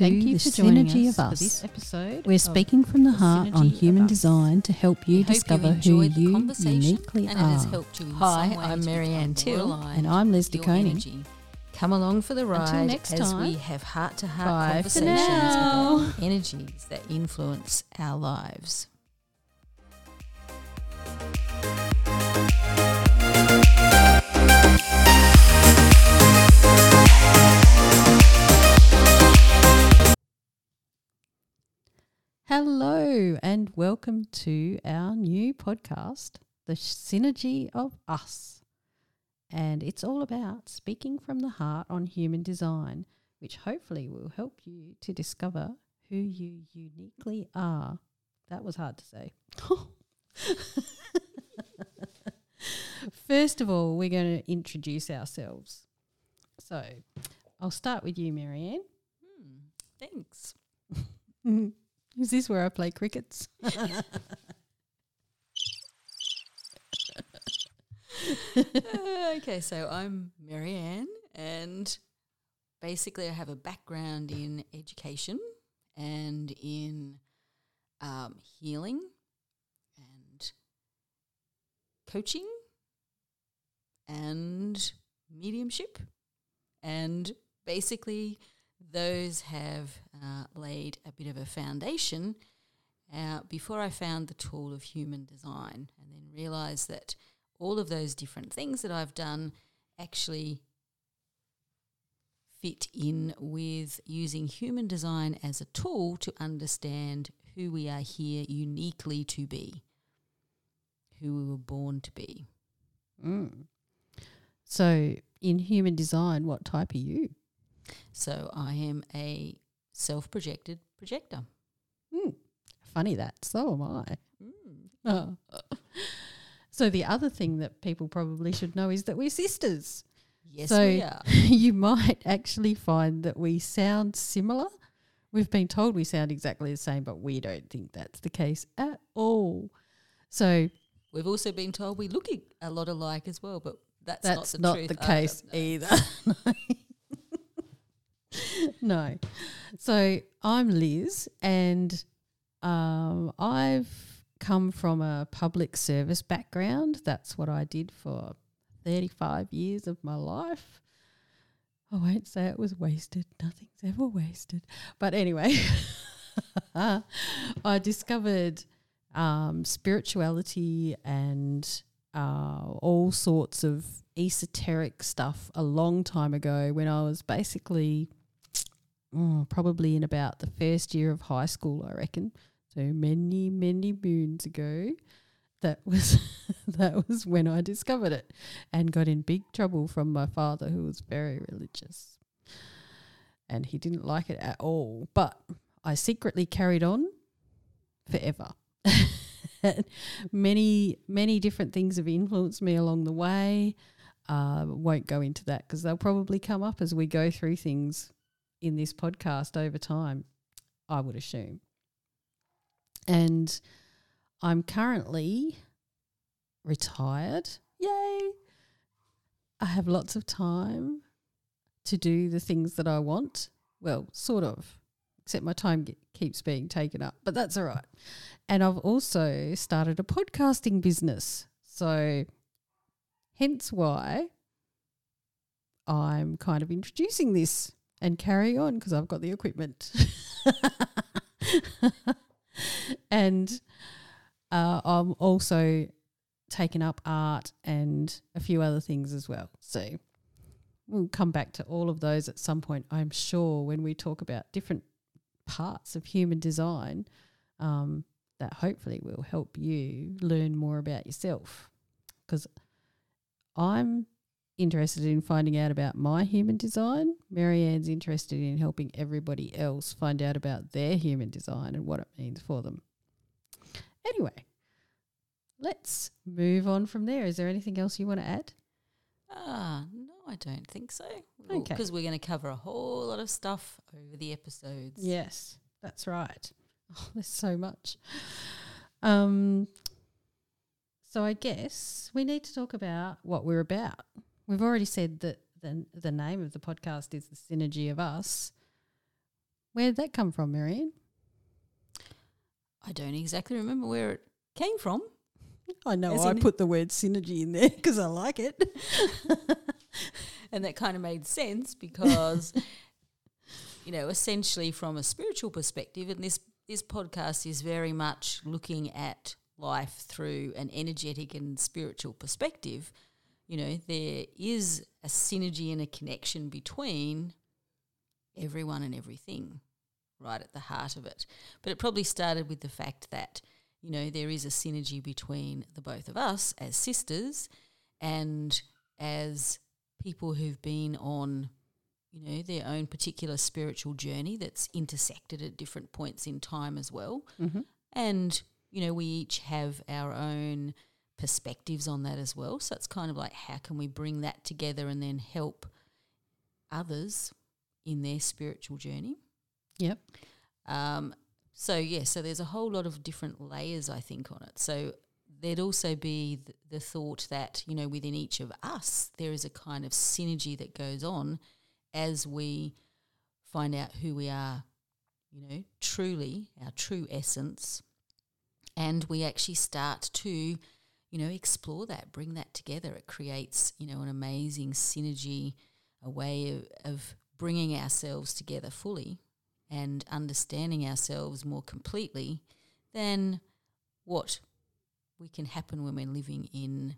to Thank you the for joining Synergy us of for Us. this episode. We're of speaking from the The heart on human design to help you We discover you who you uniquely and it has are. helped you in Hi, some way I'm to Marianne Till. And I'm Liz with DeConing. Come along for the ride next as time. we have heart to heart conversations now. about energies that influence our lives. Hello, and welcome to our new podcast, The Synergy of Us. And it's all about speaking from the heart on human design, which hopefully will help you to discover who you uniquely are. That was hard to say. First of all, we're going to introduce ourselves. So I'll start with you, Marianne. Hmm, thanks. Is this where I play crickets? Okay, so I'm Marianne, and basically, I have a background in education and in um, healing and coaching and mediumship. And basically, those have uh, laid a bit of a foundation uh, before I found the tool of human design and then realized that all of those different things that I've done actually fit in with using human design as a tool to understand who we are here uniquely to be, who we were born to be. Mm. So, in human design, what type are you? So I am a self projected projector. Mm. Funny that. So am I. Mm. Oh. So, the other thing that people probably should know is that we're sisters. Yes, So- we are. you might actually find that we sound similar. We've been told we sound exactly the same, but we don't think that's the case at all. So, We've also been told we look a lot alike as well, but that's, that's not not the the, truth case either. no. So I'm Liz, and um, I've come from a public service background. That's what I did for 35 years of my life. I won't say it was wasted. Nothing's ever wasted. But anyway, I discovered um, spirituality and uh, all sorts of esoteric stuff a long time ago when I was basically oh, probably in about the first year of high school, I reckon. So many, many moons ago. That was that was when I discovered it and got in big trouble from my father who was very religious. And he didn't like it at all. But I secretly carried on forever. many, many different things have influenced me along the way. Uh, won't go into that because they'll probably come up as we go through things in this podcast over time, I would assume. And I'm currently retired. Yay! I have lots of time to do the things that I want. Well, sort of, except my time ge- keeps being taken up, but that's all right. And I've also started a podcasting business. So, hence why I'm kind of introducing this and carry on because I've got the equipment. and uh, I'm also taken up art and a few other things as well. So we'll come back to all of those at some point, I'm sure, when we talk about different parts of human design um, that hopefully will help you learn more about yourself. Because I'm interested in finding out about my human design. Marianne's interested in helping everybody else find out about their human design and what it means for them. Anyway, let's move on from there. Is there anything else you want to add? Ah, no, I don't think so. Okay. Because we're going to cover a whole lot of stuff over the episodes. Yes, that's right. Oh, there's so much. Um, so I guess we need to talk about what we're about. We've already said that the the name of the podcast is the synergy of us. Where did that come from, Marianne? I don't exactly remember where it came from. I know As I put the word synergy in there because I like it. and that kind of made sense because you know essentially from a spiritual perspective and this this podcast is very much looking at life through an energetic and spiritual perspective you know there is a synergy and a connection between everyone and everything right at the heart of it but it probably started with the fact that you know there is a synergy between the both of us as sisters and as people who've been on you know their own particular spiritual journey that's intersected at different points in time as well mm-hmm. and you know we each have our own perspectives on that as well so it's kind of like how can we bring that together and then help others in their spiritual journey Yep. um, so yeah, so there's a whole lot of different layers I think on it. So there'd also be the, the thought that you know within each of us there is a kind of synergy that goes on as we find out who we are, you know, truly our true essence, and we actually start to you know explore that, bring that together. It creates you know an amazing synergy, a way of, of bringing ourselves together fully and understanding ourselves more completely than what we can happen when we're living in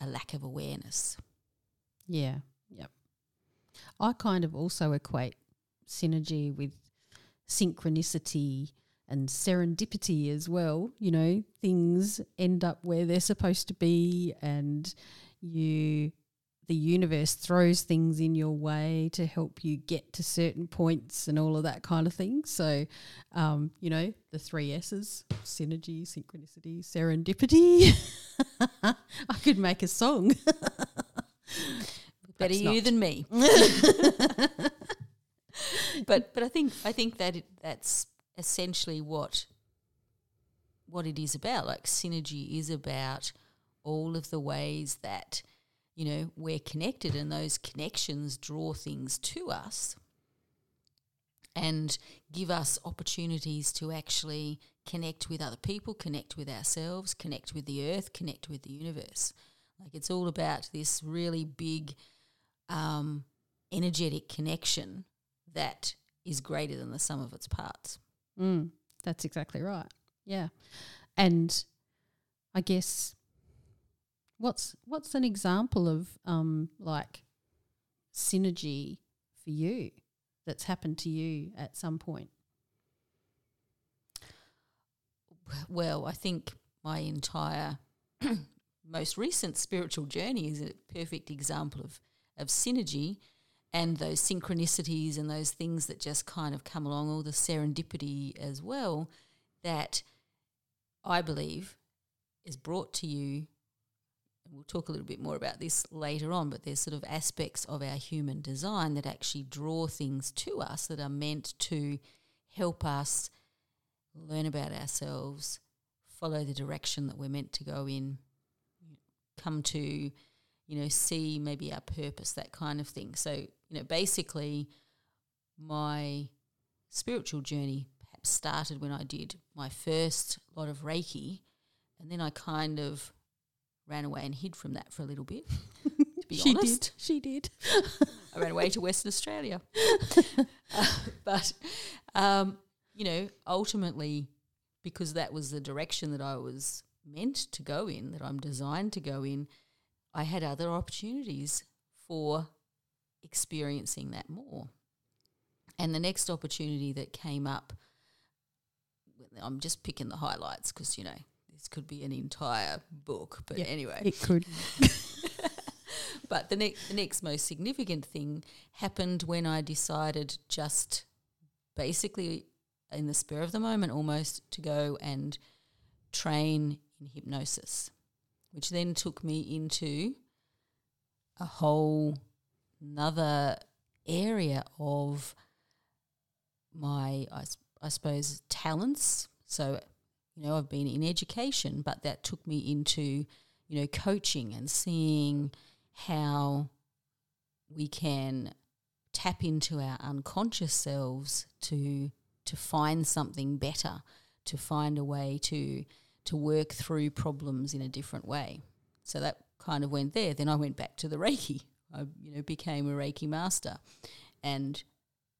a lack of awareness. Yeah. Yep. I kind of also equate synergy with synchronicity and serendipity as well. You know, things end up where they're supposed to be, and you, the universe throws things in your way to help you get to certain points and all of that kind of thing. So, um, you know, the three S's synergy, synchronicity, serendipity. I could make a song. Better you not. than me. but but I think I think that it, that's essentially what what it is about. Like synergy is about all of the ways that you know we're connected, and those connections draw things to us and give us opportunities to actually connect with other people, connect with ourselves, connect with the earth, connect with the universe. Like it's all about this really big um, energetic connection that is greater than the sum of its parts. Mm, that's exactly right. Yeah. And I guess what's what's an example of um like synergy for you that's happened to you at some point? Well, I think my entire most recent spiritual journey is a perfect example of, of synergy and those synchronicities and those things that just kind of come along, all the serendipity as well, that I believe is brought to you. And we'll talk a little bit more about this later on, but there's sort of aspects of our human design that actually draw things to us that are meant to help us learn about ourselves, follow the direction that we're meant to go in, come to, you know, see maybe our purpose, that kind of thing. So, you know, basically, my spiritual journey perhaps started when I did my first lot of Reiki, and then I kind of ran away and hid from that for a little bit. To be she honest, did. She did. I ran away to Western Australia. Uh, but, um, you know, ultimately, because that was the direction that I was meant to go in, that I'm designed to go in, I had other opportunities for experiencing that more. And the next opportunity that came up, I'm just picking the highlights because, you know, this could be an entire book. But Yeah, anyway, It could. but the next the next most significant thing happened when I decided just basically in the spur of the moment almost to go and train in hypnosis, which then took me into a whole another area of my I suppose talents. So, you know, I've been in education, but that took me into, you know, coaching and seeing how we can tap into our unconscious selves to to find something better, to find a way to to work through problems in a different way. So that kind of went there. Then I went back to the Reiki. I you know became a Reiki master and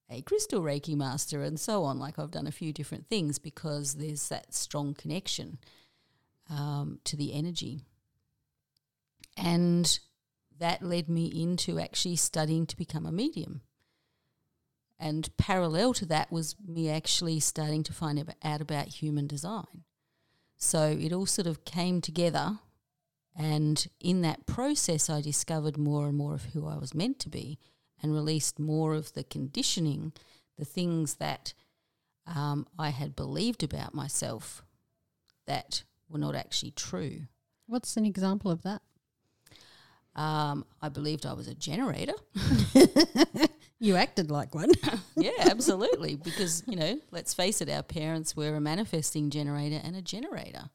a crystal Reiki master and so on. Like I've done a few different things because there's that strong connection um, to the energy. And that led me into actually studying to become a medium. And parallel to that was me actually starting to find out about human design. So it all sort of came together. And in that process, I discovered more and more of who I was meant to be and released more of the conditioning, the things that um, I had believed about myself that were not actually true. What's an example of that? Um, I believed I was a generator. you acted like one. yeah, absolutely. Because, you know, let's face it, our parents were a manifesting generator and a generator.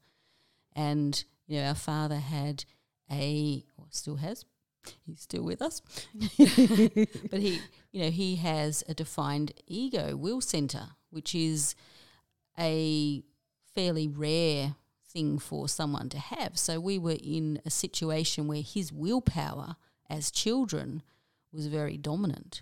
And, you know, our father had a, or still has, he's still with us. but he, you know, he has a defined ego will center, which is a fairly rare thing for someone to have. So we were in a situation where his willpower as children was very dominant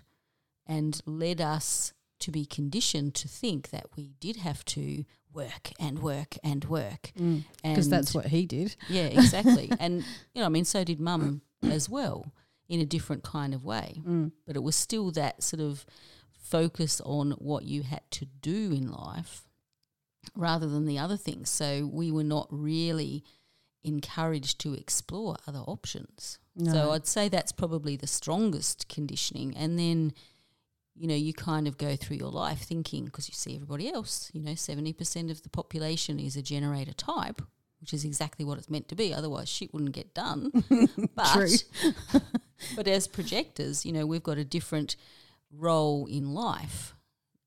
and led us to be conditioned to think that we did have to work and work and work. Because mm, that's what he did. Yeah, exactly. and, you know, I mean, so did mum as well in a different kind of way. Mm. But it was still that sort of focus on what you had to do in life rather than the other things. So we were not really encouraged to explore other options. No. So I'd say that's probably the strongest conditioning. And then, you know, you kind of go through your life thinking, because you see everybody else, you know, 70% of the population is a generator type, which is exactly what it's meant to be. Otherwise, shit wouldn't get done. but, but as projectors, you know, we've got a different role in life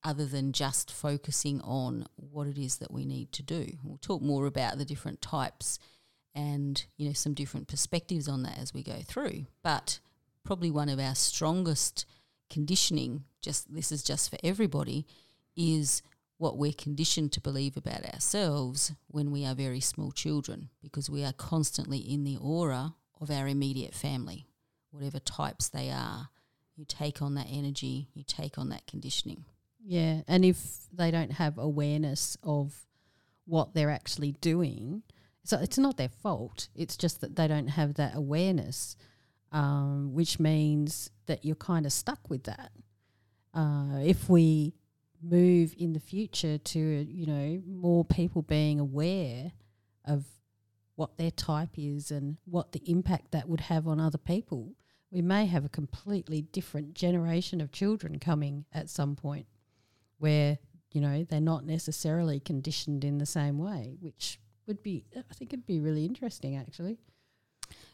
other than just focusing on what it is that we need to do. We'll talk more about the different types and you know some different perspectives on that as we go through. But probably one of our strongest conditioning, just this is just for everybody, is what we're conditioned to believe about ourselves when we are very small children, because we are constantly in the aura of our immediate family, whatever types they are. You take on that energy, you take on that conditioning. Yeah, and if they don't have awareness of what they're actually doing, so it's not their fault. It's just that they don't have that awareness, um, which means that you're kind of stuck with that. Uh, if we move in the future to you know more people being aware of what their type is and what the impact that would have on other people, we may have a completely different generation of children coming at some point where you know they're not necessarily conditioned in the same way, which would be I think it'd be really interesting actually.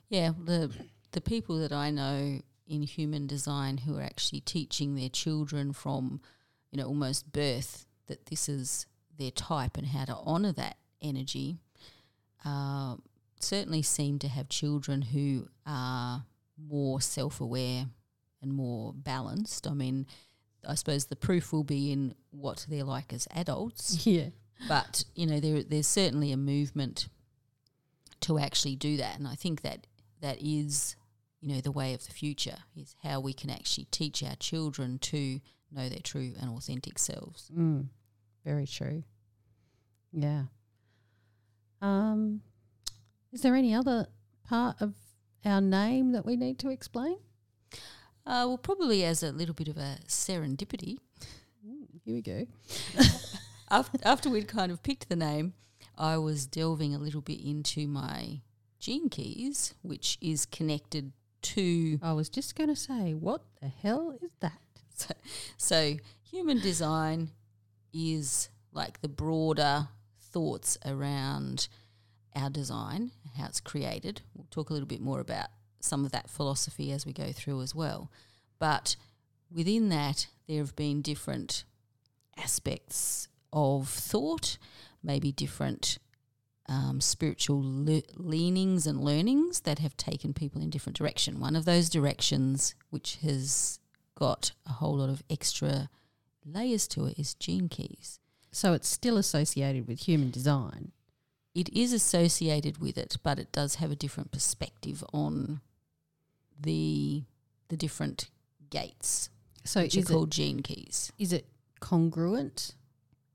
Yeah, the the people that I know in human design who are actually teaching their children from you know almost birth that this is their type and how to honor that energy uh, certainly seem to have children who are more self aware and more balanced. I mean, I suppose the proof will be in what they're like as adults. Yeah. But, you know, there there's certainly a movement to actually do that. And I think that that is, you know, the way of the future is how we can actually teach our children to know their true and authentic selves. Mm, very true. Yeah. Um, is there any other part of our name that we need to explain? Uh, well, probably as a little bit of a serendipity. here we go. after, after we'd kind of picked the name, I was delving a little bit into my gene keys, which is connected to. I was just going to say, what the hell is that? So, so, human design is like the broader thoughts around our design, how it's created. We'll talk a little bit more about some of that philosophy as we go through as well. But within that, there have been different aspects of thought, maybe different um, spiritual le- leanings and learnings that have taken people in different direction. One of those directions, which has got a whole lot of extra layers to it is gene keys. So it's still associated with human design. It is associated with it, but it does have a different perspective on the the different gates, So which are is it, called gene keys. is it congruent?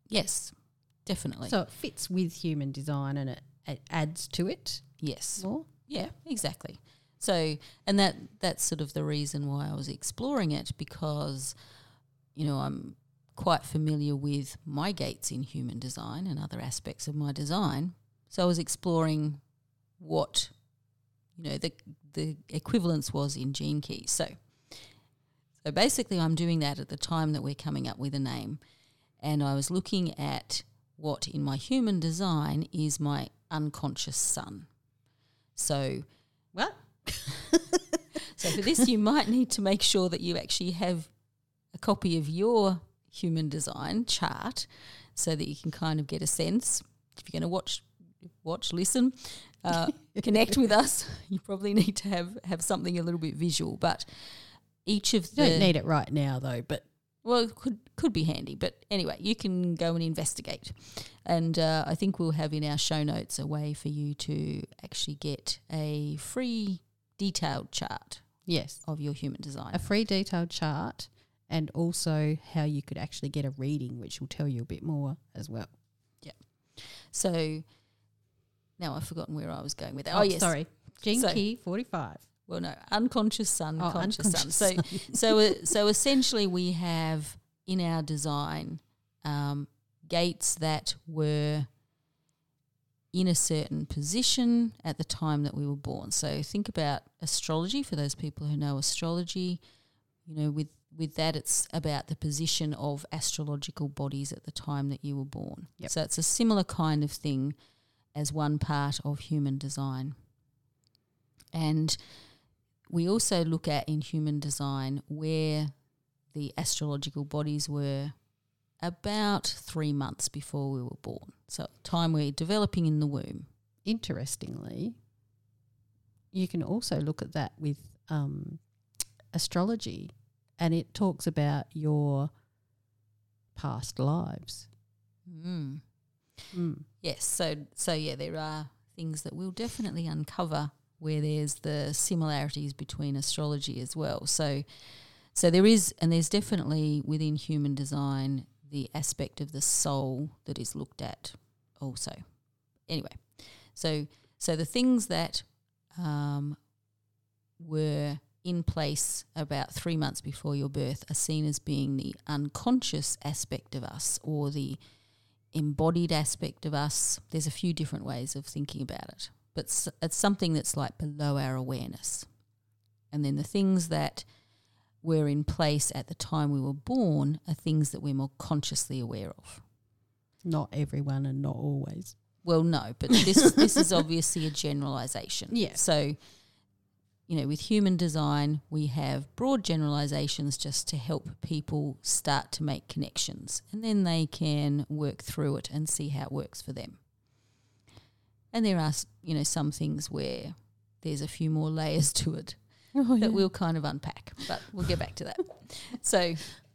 Yes, definitely. So it fits with human design and it, it adds to it yes. more? Yeah, exactly. So, and that that's sort of the reason why I was exploring it because, you know, I'm quite familiar with my gates in human design and other aspects of my design. So I was exploring what, you know, the the equivalence was in gene keys. So, so basically, I'm doing that at the time that we're coming up with a name, and I was looking at what in my human design is my unconscious sun. So What? so for this, you might need to make sure that you actually have a copy of your human design chart, so that you can kind of get a sense. If you're going to watch, watch, listen, uh, connect with us, you probably need to have have something a little bit visual. But each of You the don't need it right now though, but well, it could could be handy, but anyway, you can go and investigate. And uh, I think we'll have in our show notes a way for you to actually get a free detailed chart yes, of your human design. a free detailed chart and also how you could actually get a reading, which will tell you a bit more as well. Yeah. So now I've forgotten where I was going with that. Oh, yes, sorry. Gene So- key 45. Well, no, unconscious sun, Oh, conscious unconscious sun. So, so, uh, so essentially, we have in our design um, gates that were in a certain position at the time that we were born. So think about astrology for those people who know astrology. You know, with with that, it's about the position of astrological bodies at the time that you were born. Yep. So it's a similar kind of thing as one part of human design. And we also look at in human design where the astrological bodies were about three months before we were born. So, time we're developing in the womb. Interestingly, you can also look at that with um, astrology, and it talks about your past lives. Mm. Mm. Yes, so so yeah, there are things that we'll definitely uncover where there's the similarities between astrology as well. So so there is and there's definitely within human design the aspect of the soul that is looked at also. Anyway, so so the things that um, were in place about three months before your birth are seen as being the unconscious aspect of us or the embodied aspect of us. There's a few different ways of thinking about it, but it's something that's like below our awareness. And then the things that were in place at the time we were born are things that we're more consciously aware of. Not everyone and not always. Well, no, but this this is obviously a generalization. Yeah. So, you know, with human design, we have broad generalizations just to help people start to make connections, and then they can work through it and see how it works for them. And there are, you know, some things where there's a few more layers to it Oh, that we'll kind of unpack, but we'll get back to that. so,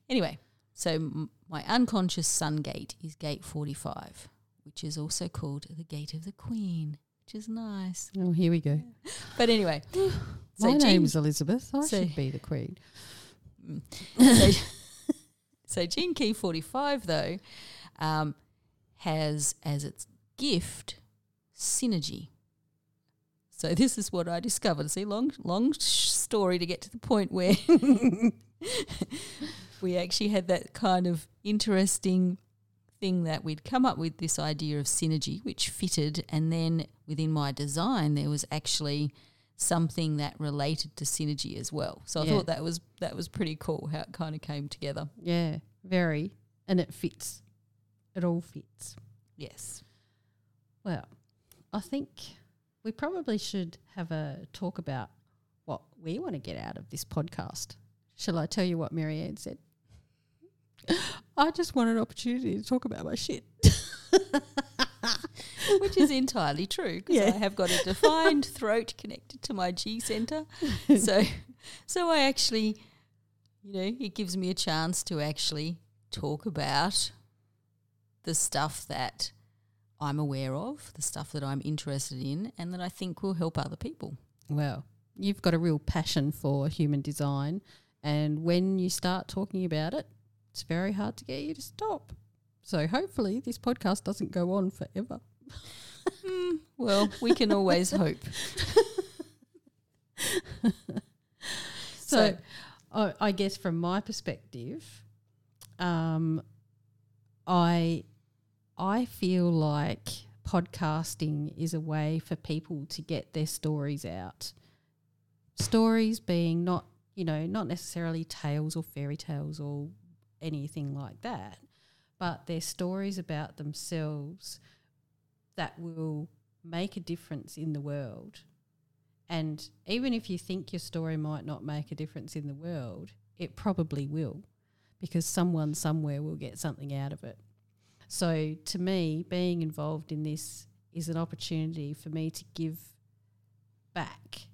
anyway, so m- my unconscious sun gate is gate 45, which is also called the gate of the queen, which is nice. Oh, here we go. But anyway, My Jean- name's Elizabeth. I so- should be the queen. Mm. so, so Gene Key 45, though, um, has as its gift synergy. So this is what I discovered. See, long, long story to get to the point where we actually had that kind of interesting thing that we'd come up with this idea of synergy, which fitted, and then within my design there was actually something that related to synergy as well. So I Yeah. thought that was that was pretty cool how it kind of came together. Yeah, very. And it fits. It all fits. Yes. Well, I think we probably should have a talk about what we want to get out of this podcast. Shall I tell you what Marianne said? I just want an opportunity to talk about my shit. Which is entirely true because Yeah. I have got a defined throat connected to my G center. So so I actually you know, it gives me a chance to actually talk about the stuff that I'm aware of, the stuff that I'm interested in, and that I think will help other people. Well, you've got a real passion for human design. And when you start talking about it, it's very hard to get you to stop. So hopefully, this podcast doesn't go on forever. Mm, well, we can always hope. so, I, I guess from my perspective, um, I I feel like podcasting is a way for people to get their stories out. Stories being not, you know, not necessarily tales or fairy tales or anything like that, but they're stories about themselves that will make a difference in the world. And even if you think your story might not make a difference in the world, it probably will because someone somewhere will get something out of it. So to me, being involved in this is an opportunity for me to give back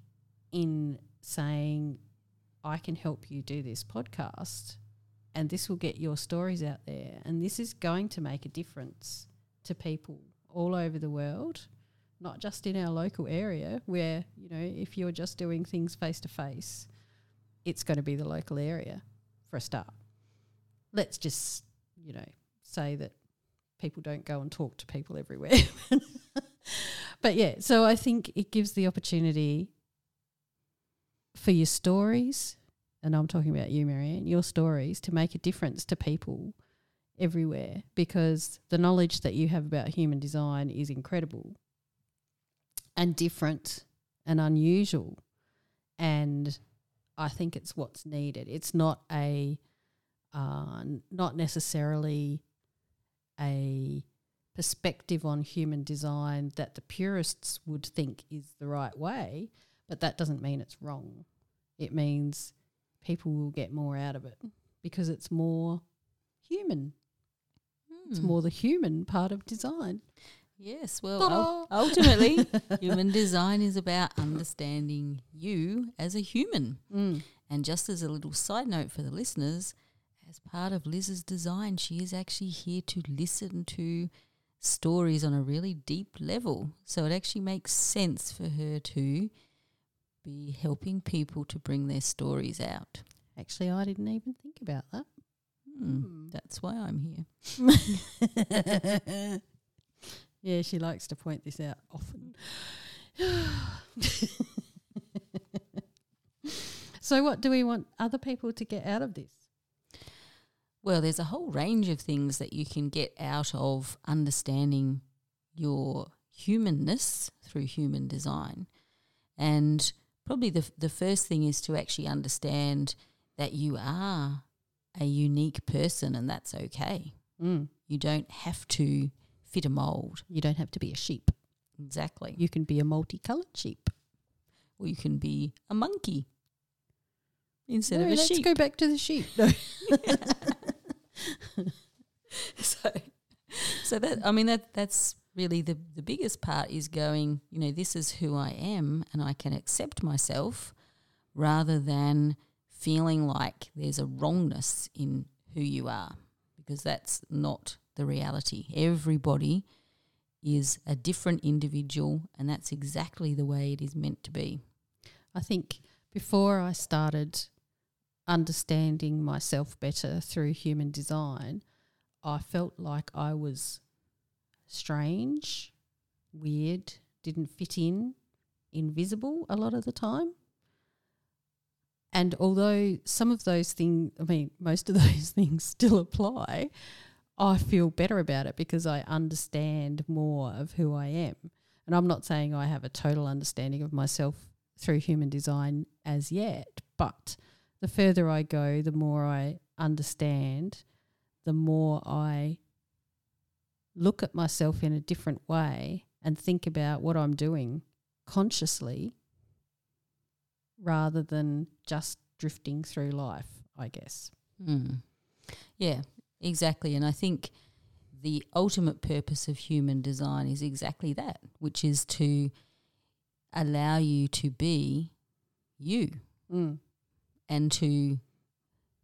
in saying, I can help you do this podcast and this will get your stories out there. And this is going to make a difference to people all over the world, not just in our local area, where, you know, if you're just doing things face to face, it's going to be the local area for a start. Let's just, you know, say that people don't go and talk to people everywhere. but yeah, so I think it gives the opportunity for your stories, and I'm talking about you, Marianne, your stories to make a difference to people everywhere because the knowledge that you have about human design is incredible and different and unusual. And I think it's what's needed. It's not a, uh, not necessarily a perspective on human design that the purists would think is the right way, but that doesn't mean it's wrong. It means people will get more out of it because it's more human. It's Hmm. more the human part of design. Yes, well, ul- ultimately, human design is about understanding you as a human. Mm. And just as a little side note for the listeners, as part of Liz's design, she is actually here to listen to stories on a really deep level. So it actually makes sense for her to be helping people to bring their stories out. Actually, I didn't even think about that. Hmm, Hmm. That's why I'm here. yeah, she likes to point this out often. so, what do we want other people to get out of this? Well, there's a whole range of things that you can get out of understanding your humanness through human design. And probably the, the first thing is to actually understand that you are a unique person and that's okay. Mm. You don't have to fit a mold. You don't have to be a sheep. Exactly. You can be a multicolored sheep. or you can be a monkey instead No, of a let's sheep. go back to the sheep. No. so so that I mean that that's really the the biggest part is going, you know, this is who I am and I can accept myself rather than feeling like there's a wrongness in who you are because that's not the reality. Everybody is a different individual and that's exactly the way it is meant to be. I think before I started understanding myself better through human design, I felt like I was strange, weird, didn't fit in, invisible a lot of the time. And although some of those things, I mean, most of those things still apply, I feel better about it because I understand more of who I am. And I'm not saying I have a total understanding of myself through human design as yet, but the further I go, the more I understand, the more I look at myself in a different way and think about what I'm doing consciously rather than just drifting through life, I guess. Mm. Yeah, exactly. And I think the ultimate purpose of human design is exactly that, which is to allow you to be you Mm. And to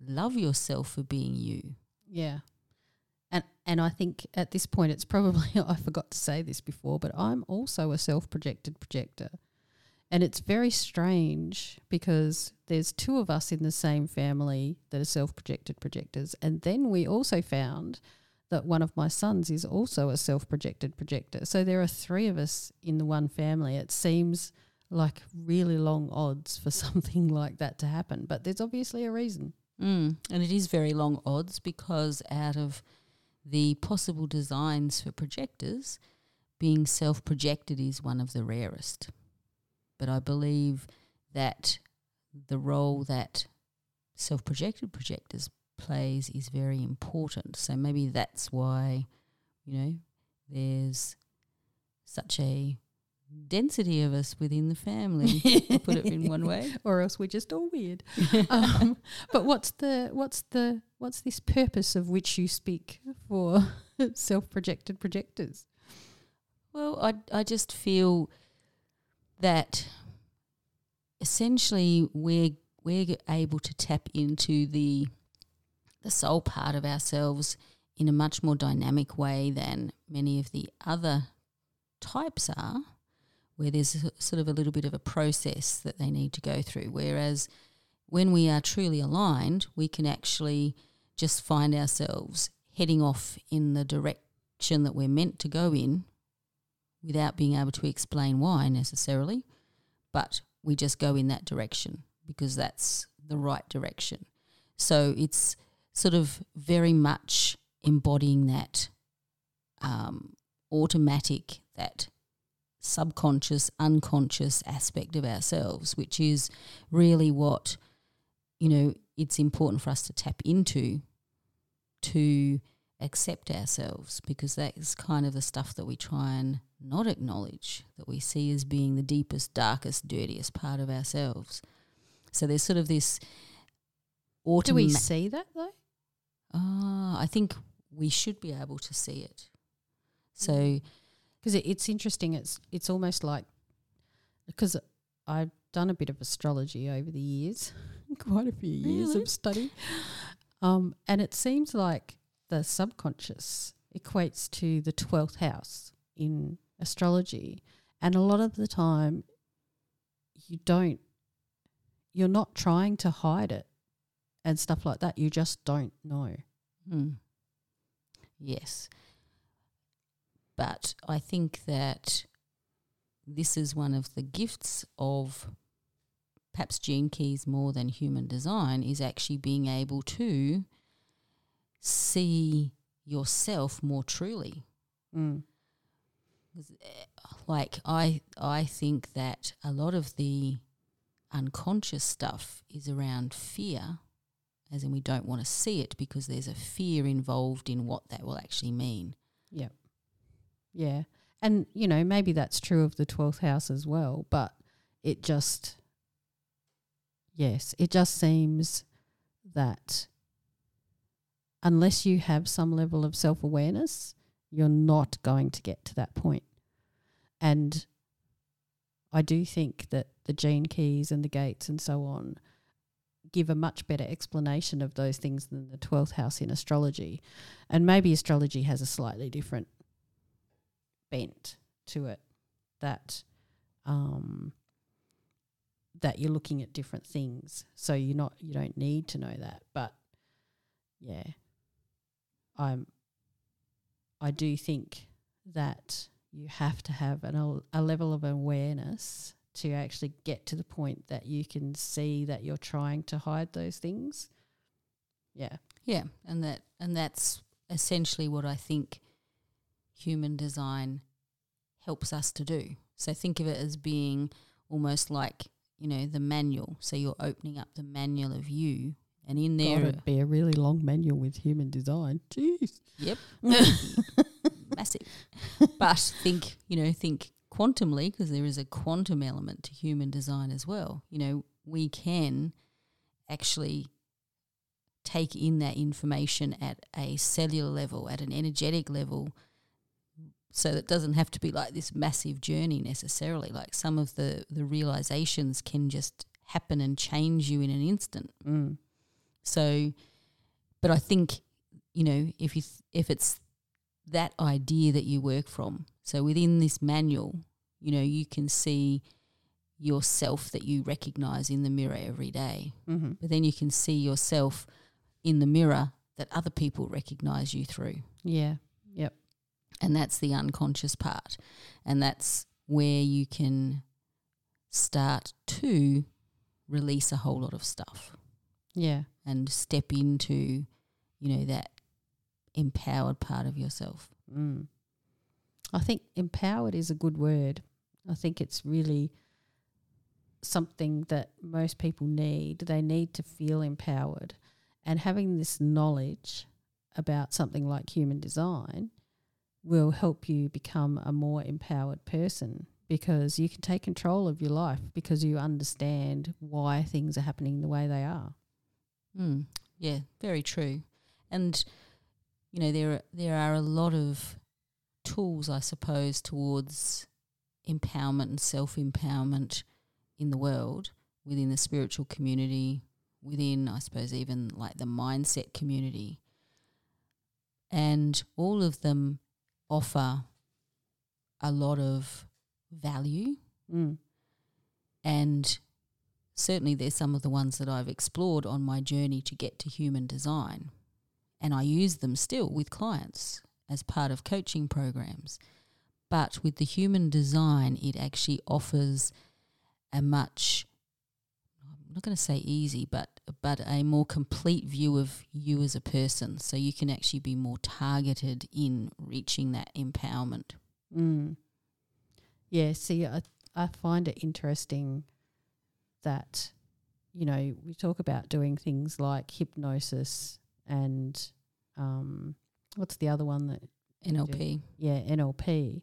love yourself for being you. Yeah. And and I think at this point it's probably I forgot to say this before, but I'm also a self-projected projector. And it's very strange because there's two of us in the same family that are self-projected projectors and then we also found that one of my sons is also a self-projected projector. So there are three of us in the one family. It seems like really long odds for something like that to happen, but there's obviously a reason. Mm. And it is very long odds because out of the possible designs for projectors, being self projected is one of the rarest. But I believe that the role that self projected projectors plays is very important. So maybe that's why, you know, there's such a density of us within the family, put it in one way. or else we're just all weird. um, but what's the what's the what's this purpose of which you speak for self-projected projectors? Well, I I just feel that essentially we're we're able to tap into the the soul part of ourselves in a much more dynamic way than many of the other types are, where there's sort of a little bit of a process that they need to go through. Whereas when we are truly aligned, we can actually just find ourselves heading off in the direction that we're meant to go in without being able to explain why necessarily, but we just go in that direction because that's the right direction. So it's sort of very much embodying that um, automatic, that subconscious, unconscious aspect of ourselves, which is really what, you know, it's important for us to tap into to accept ourselves because that is kind of the stuff that we try and not acknowledge, that we see as being the deepest, darkest, dirtiest part of ourselves. So there's sort of this automatic. Do we see that though? Ah, I think we should be able to see it. So, Because it, it's interesting. It's it's almost like because I've done a bit of astrology over the years, quite a few years Really? of study, um, and it seems like the subconscious equates to the twelfth house in astrology, and a lot of the time, you don't, you're not trying to hide it, and stuff like that. You just don't know. hmm. yes. But I think that this is one of the gifts of perhaps gene keys more than human design is actually being able to see yourself more truly. Mm. eh, like I I think that a lot of the unconscious stuff is around fear as in we don't want to see it because there's a fear involved in what that will actually mean. Yeah. Yeah. And, you know, maybe that's true of the 12th house as well, but it just, yes, it just seems that unless you have some level of self awareness, you're not going to get to that point. And I do think that the gene keys and the gates and so on give a much better explanation of those things than the 12th house in astrology. And maybe astrology has a slightly different bent to it that um that you're looking at different things. So you're not you don't need to know that. But yeah. I'm I do think that you have to have an, a level of awareness to actually get to the point that you can see that you're trying to hide those things. Yeah. Yeah, and that and that's essentially what I think human design helps us to do. So think of it as being almost like, you know, the manual. So you're opening up the manual of you and in God, there it'd be a really long manual with human design. Jeez. Yep. massive. But think, you know, think quantumly because there is a quantum element to human design as well. You know, we can actually take in that information at a cellular level, at an energetic level. So that doesn't have to be like this massive journey necessarily. Like some of the, the realizations can just happen and change you in an instant. Mm. So, but I think you know if you th- if it's that idea that you work from, so within this manual, you know you can see yourself that you recognize in the mirror every day, Mm-hmm. but then you can see yourself in the mirror that other people recognize you through. Yeah. And that's the unconscious part. And that's where you can start to release a whole lot of stuff Yeah. and step into, you know, that empowered part of yourself. Mm. I think empowered is a good word. I think it's really something that most people need. They need to feel empowered. And having this knowledge about something like human design will help you become a more empowered person because you can take control of your life because you understand why things are happening the way they are. Mm. Yeah, very true. And you know there are, there are a lot of tools, I suppose, towards empowerment and self empowerment in the world within the spiritual community, within I suppose even like the mindset community, and all of them offer a lot of value Mm. and certainly there's some of the ones that I've explored on my journey to get to human design. And I use them still with clients as part of coaching programs. But with the human design, it actually offers a much, I'm not going to say easy, but, but a more complete view of you as a person. So you can actually be more targeted in reaching that empowerment. Mm. Yeah, see, I, I find it interesting that, you know, we talk about doing things like hypnosis and um, what's the other one that. NLP. yeah, NLP.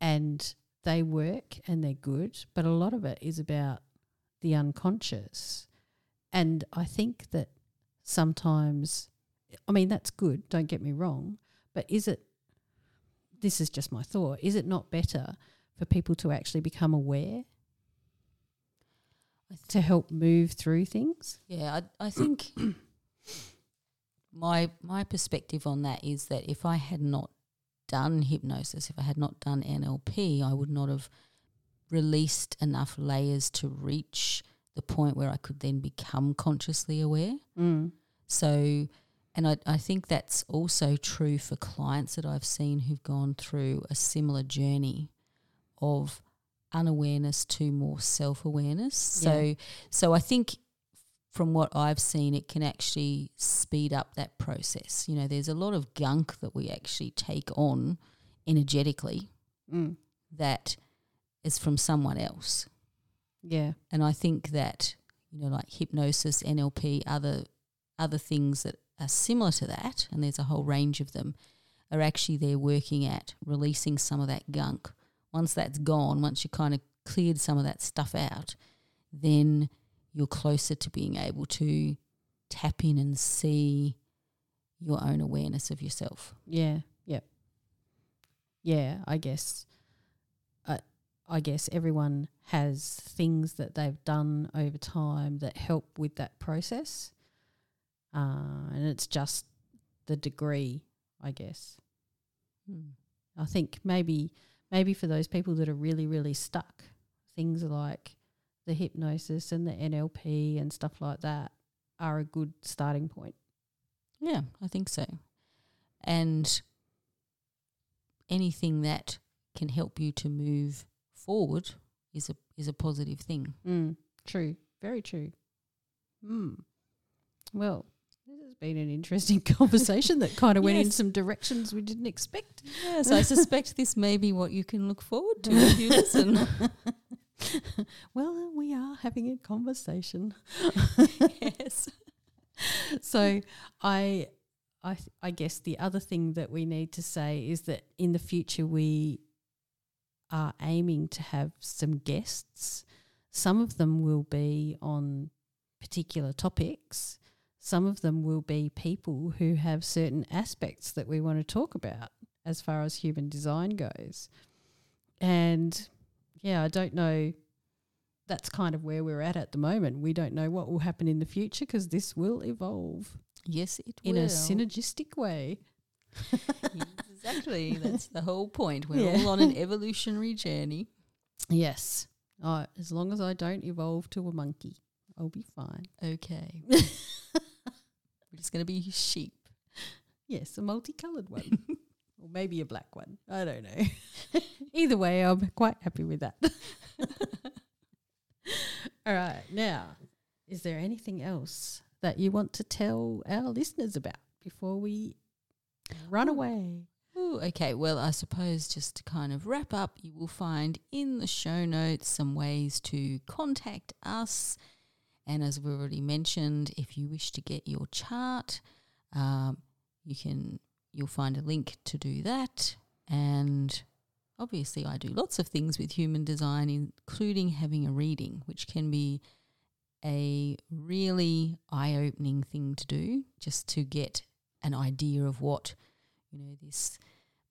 And they work and they're good, but a lot of it is about the unconscious. And I think that sometimes, I mean, that's good, don't get me wrong, but is it, this is just my thought, is it not better for people to actually become aware to help move through things? Yeah, I, I think my my perspective on that is that if I had not done hypnosis, if I had not done NLP, I would not have released enough layers to reach the point where I could then become consciously aware. Mm. So, and I, I think that's also true for clients that I've seen who've gone through a similar journey of unawareness to more self awareness. So, so I think from what I've seen, it can actually speed up that process. You know, there's a lot of gunk that we actually take on energetically Mm. that is from someone else. Yeah. And I think that, you know, like hypnosis, NLP, other other things that are similar to that, and there's a whole range of them, are actually there working at releasing some of that gunk. Once that's gone, once you kind of cleared some of that stuff out, then you're closer to being able to tap in and see your own awareness of yourself. Yeah. Yep. Yeah, I guess. I guess everyone has things that they've done over time that help with that process, uh, and it's just the degree, I guess. I think maybe maybe for those people that are really really stuck, things like the hypnosis and the NLP and stuff like that are a good starting point. Yeah, I think so. And anything that can help you to move forward is a is a positive thing. Mm, true. Very true. Mm. Well, this has been an interesting conversation that kind of went in some directions we didn't expect. Yes, I suspect this may be what you can look forward to if you listen. well, we are having a conversation. yes. so I I th- I guess the other thing that we need to say is that in the future we are aiming to have some guests. Some of them will be on particular topics. Some of them will be people who have certain aspects that we want to talk about as far as human design goes. And yeah, I don't know that's kind of where we're at at the moment. We don't know what will happen in the future because this will evolve Yes, it will in will. a synergistic way. exactly. That's the whole point. We're Yeah. all on an evolutionary journey. Yes. Uh, as long as I don't evolve to a monkey, I'll be fine. Okay. We're just going to be sheep. Yes, a multicolored one. or maybe a black one. I don't know. Either way, I'm quite happy with that. All right. Now, is there anything else that you want to tell our listeners about before we run away? Okay, well, I suppose just to kind of wrap up, you will find in the show notes some ways to contact us. And as we already mentioned, if you wish to get your chart, um, you can you'll find a link to do that. And obviously, I do lots of things with human design, including having a reading, which can be a really eye-opening thing to do, just to get an idea of what you know this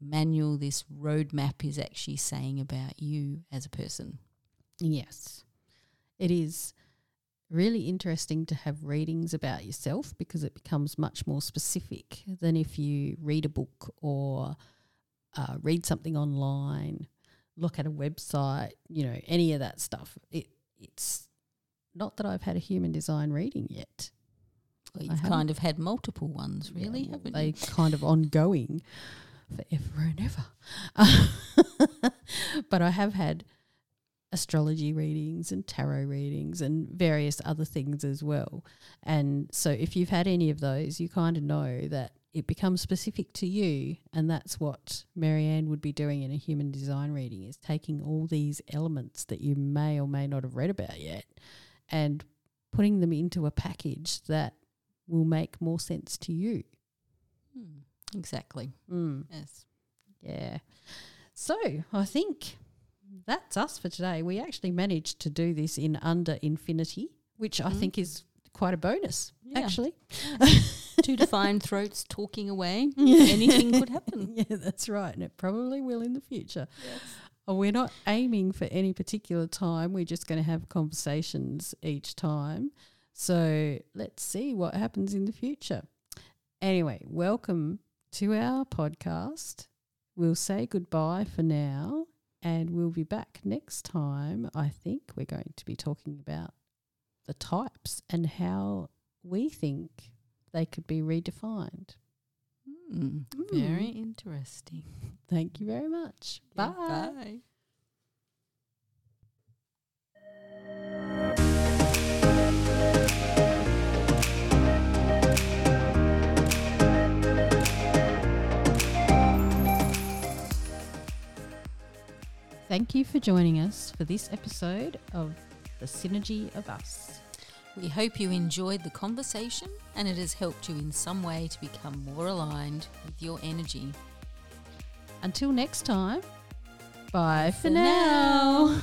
manual, this roadmap is actually saying about you as a person. Yes. It is really interesting to have readings about yourself because it becomes much more specific than if you read a book or uh, read something online, look at a website, you know, any of that stuff. It it's not that I've had a human design reading yet. Well, you've kind of had multiple ones, Yeah, really, well, haven't they you? kind of ongoing forever and ever. but I have had astrology readings and tarot readings and various other things as well. And so if you've had any of those, you kind of know that it becomes specific to you and that's what Marianne would be doing in a human design reading is taking all these elements that you may or may not have read about yet and putting them into a package that will make more sense to you. Hmm, exactly. Mm, Yes. yeah. So I think that's us for today. We actually managed to do this in under infinity, which I Mhm. think is quite a bonus, Yeah. actually. Two defined throats talking away. Anything could happen. Yeah, that's right. And it probably will in the future. Yes. Oh, we're not aiming for any particular time. We're just going to have conversations each time. So let's see what happens in the future. Anyway, welcome to our podcast. We'll say goodbye for now and we'll be back next time. I think we're going to be talking about the types and how we think they could be redefined. Hmm, Very interesting. Thank you very much. Bye. Bye. Thank you for joining us for this episode of The Synergy of Us. We hope you enjoyed the conversation and it has helped you in some way to become more aligned with your energy. Until next time, bye for for now. now.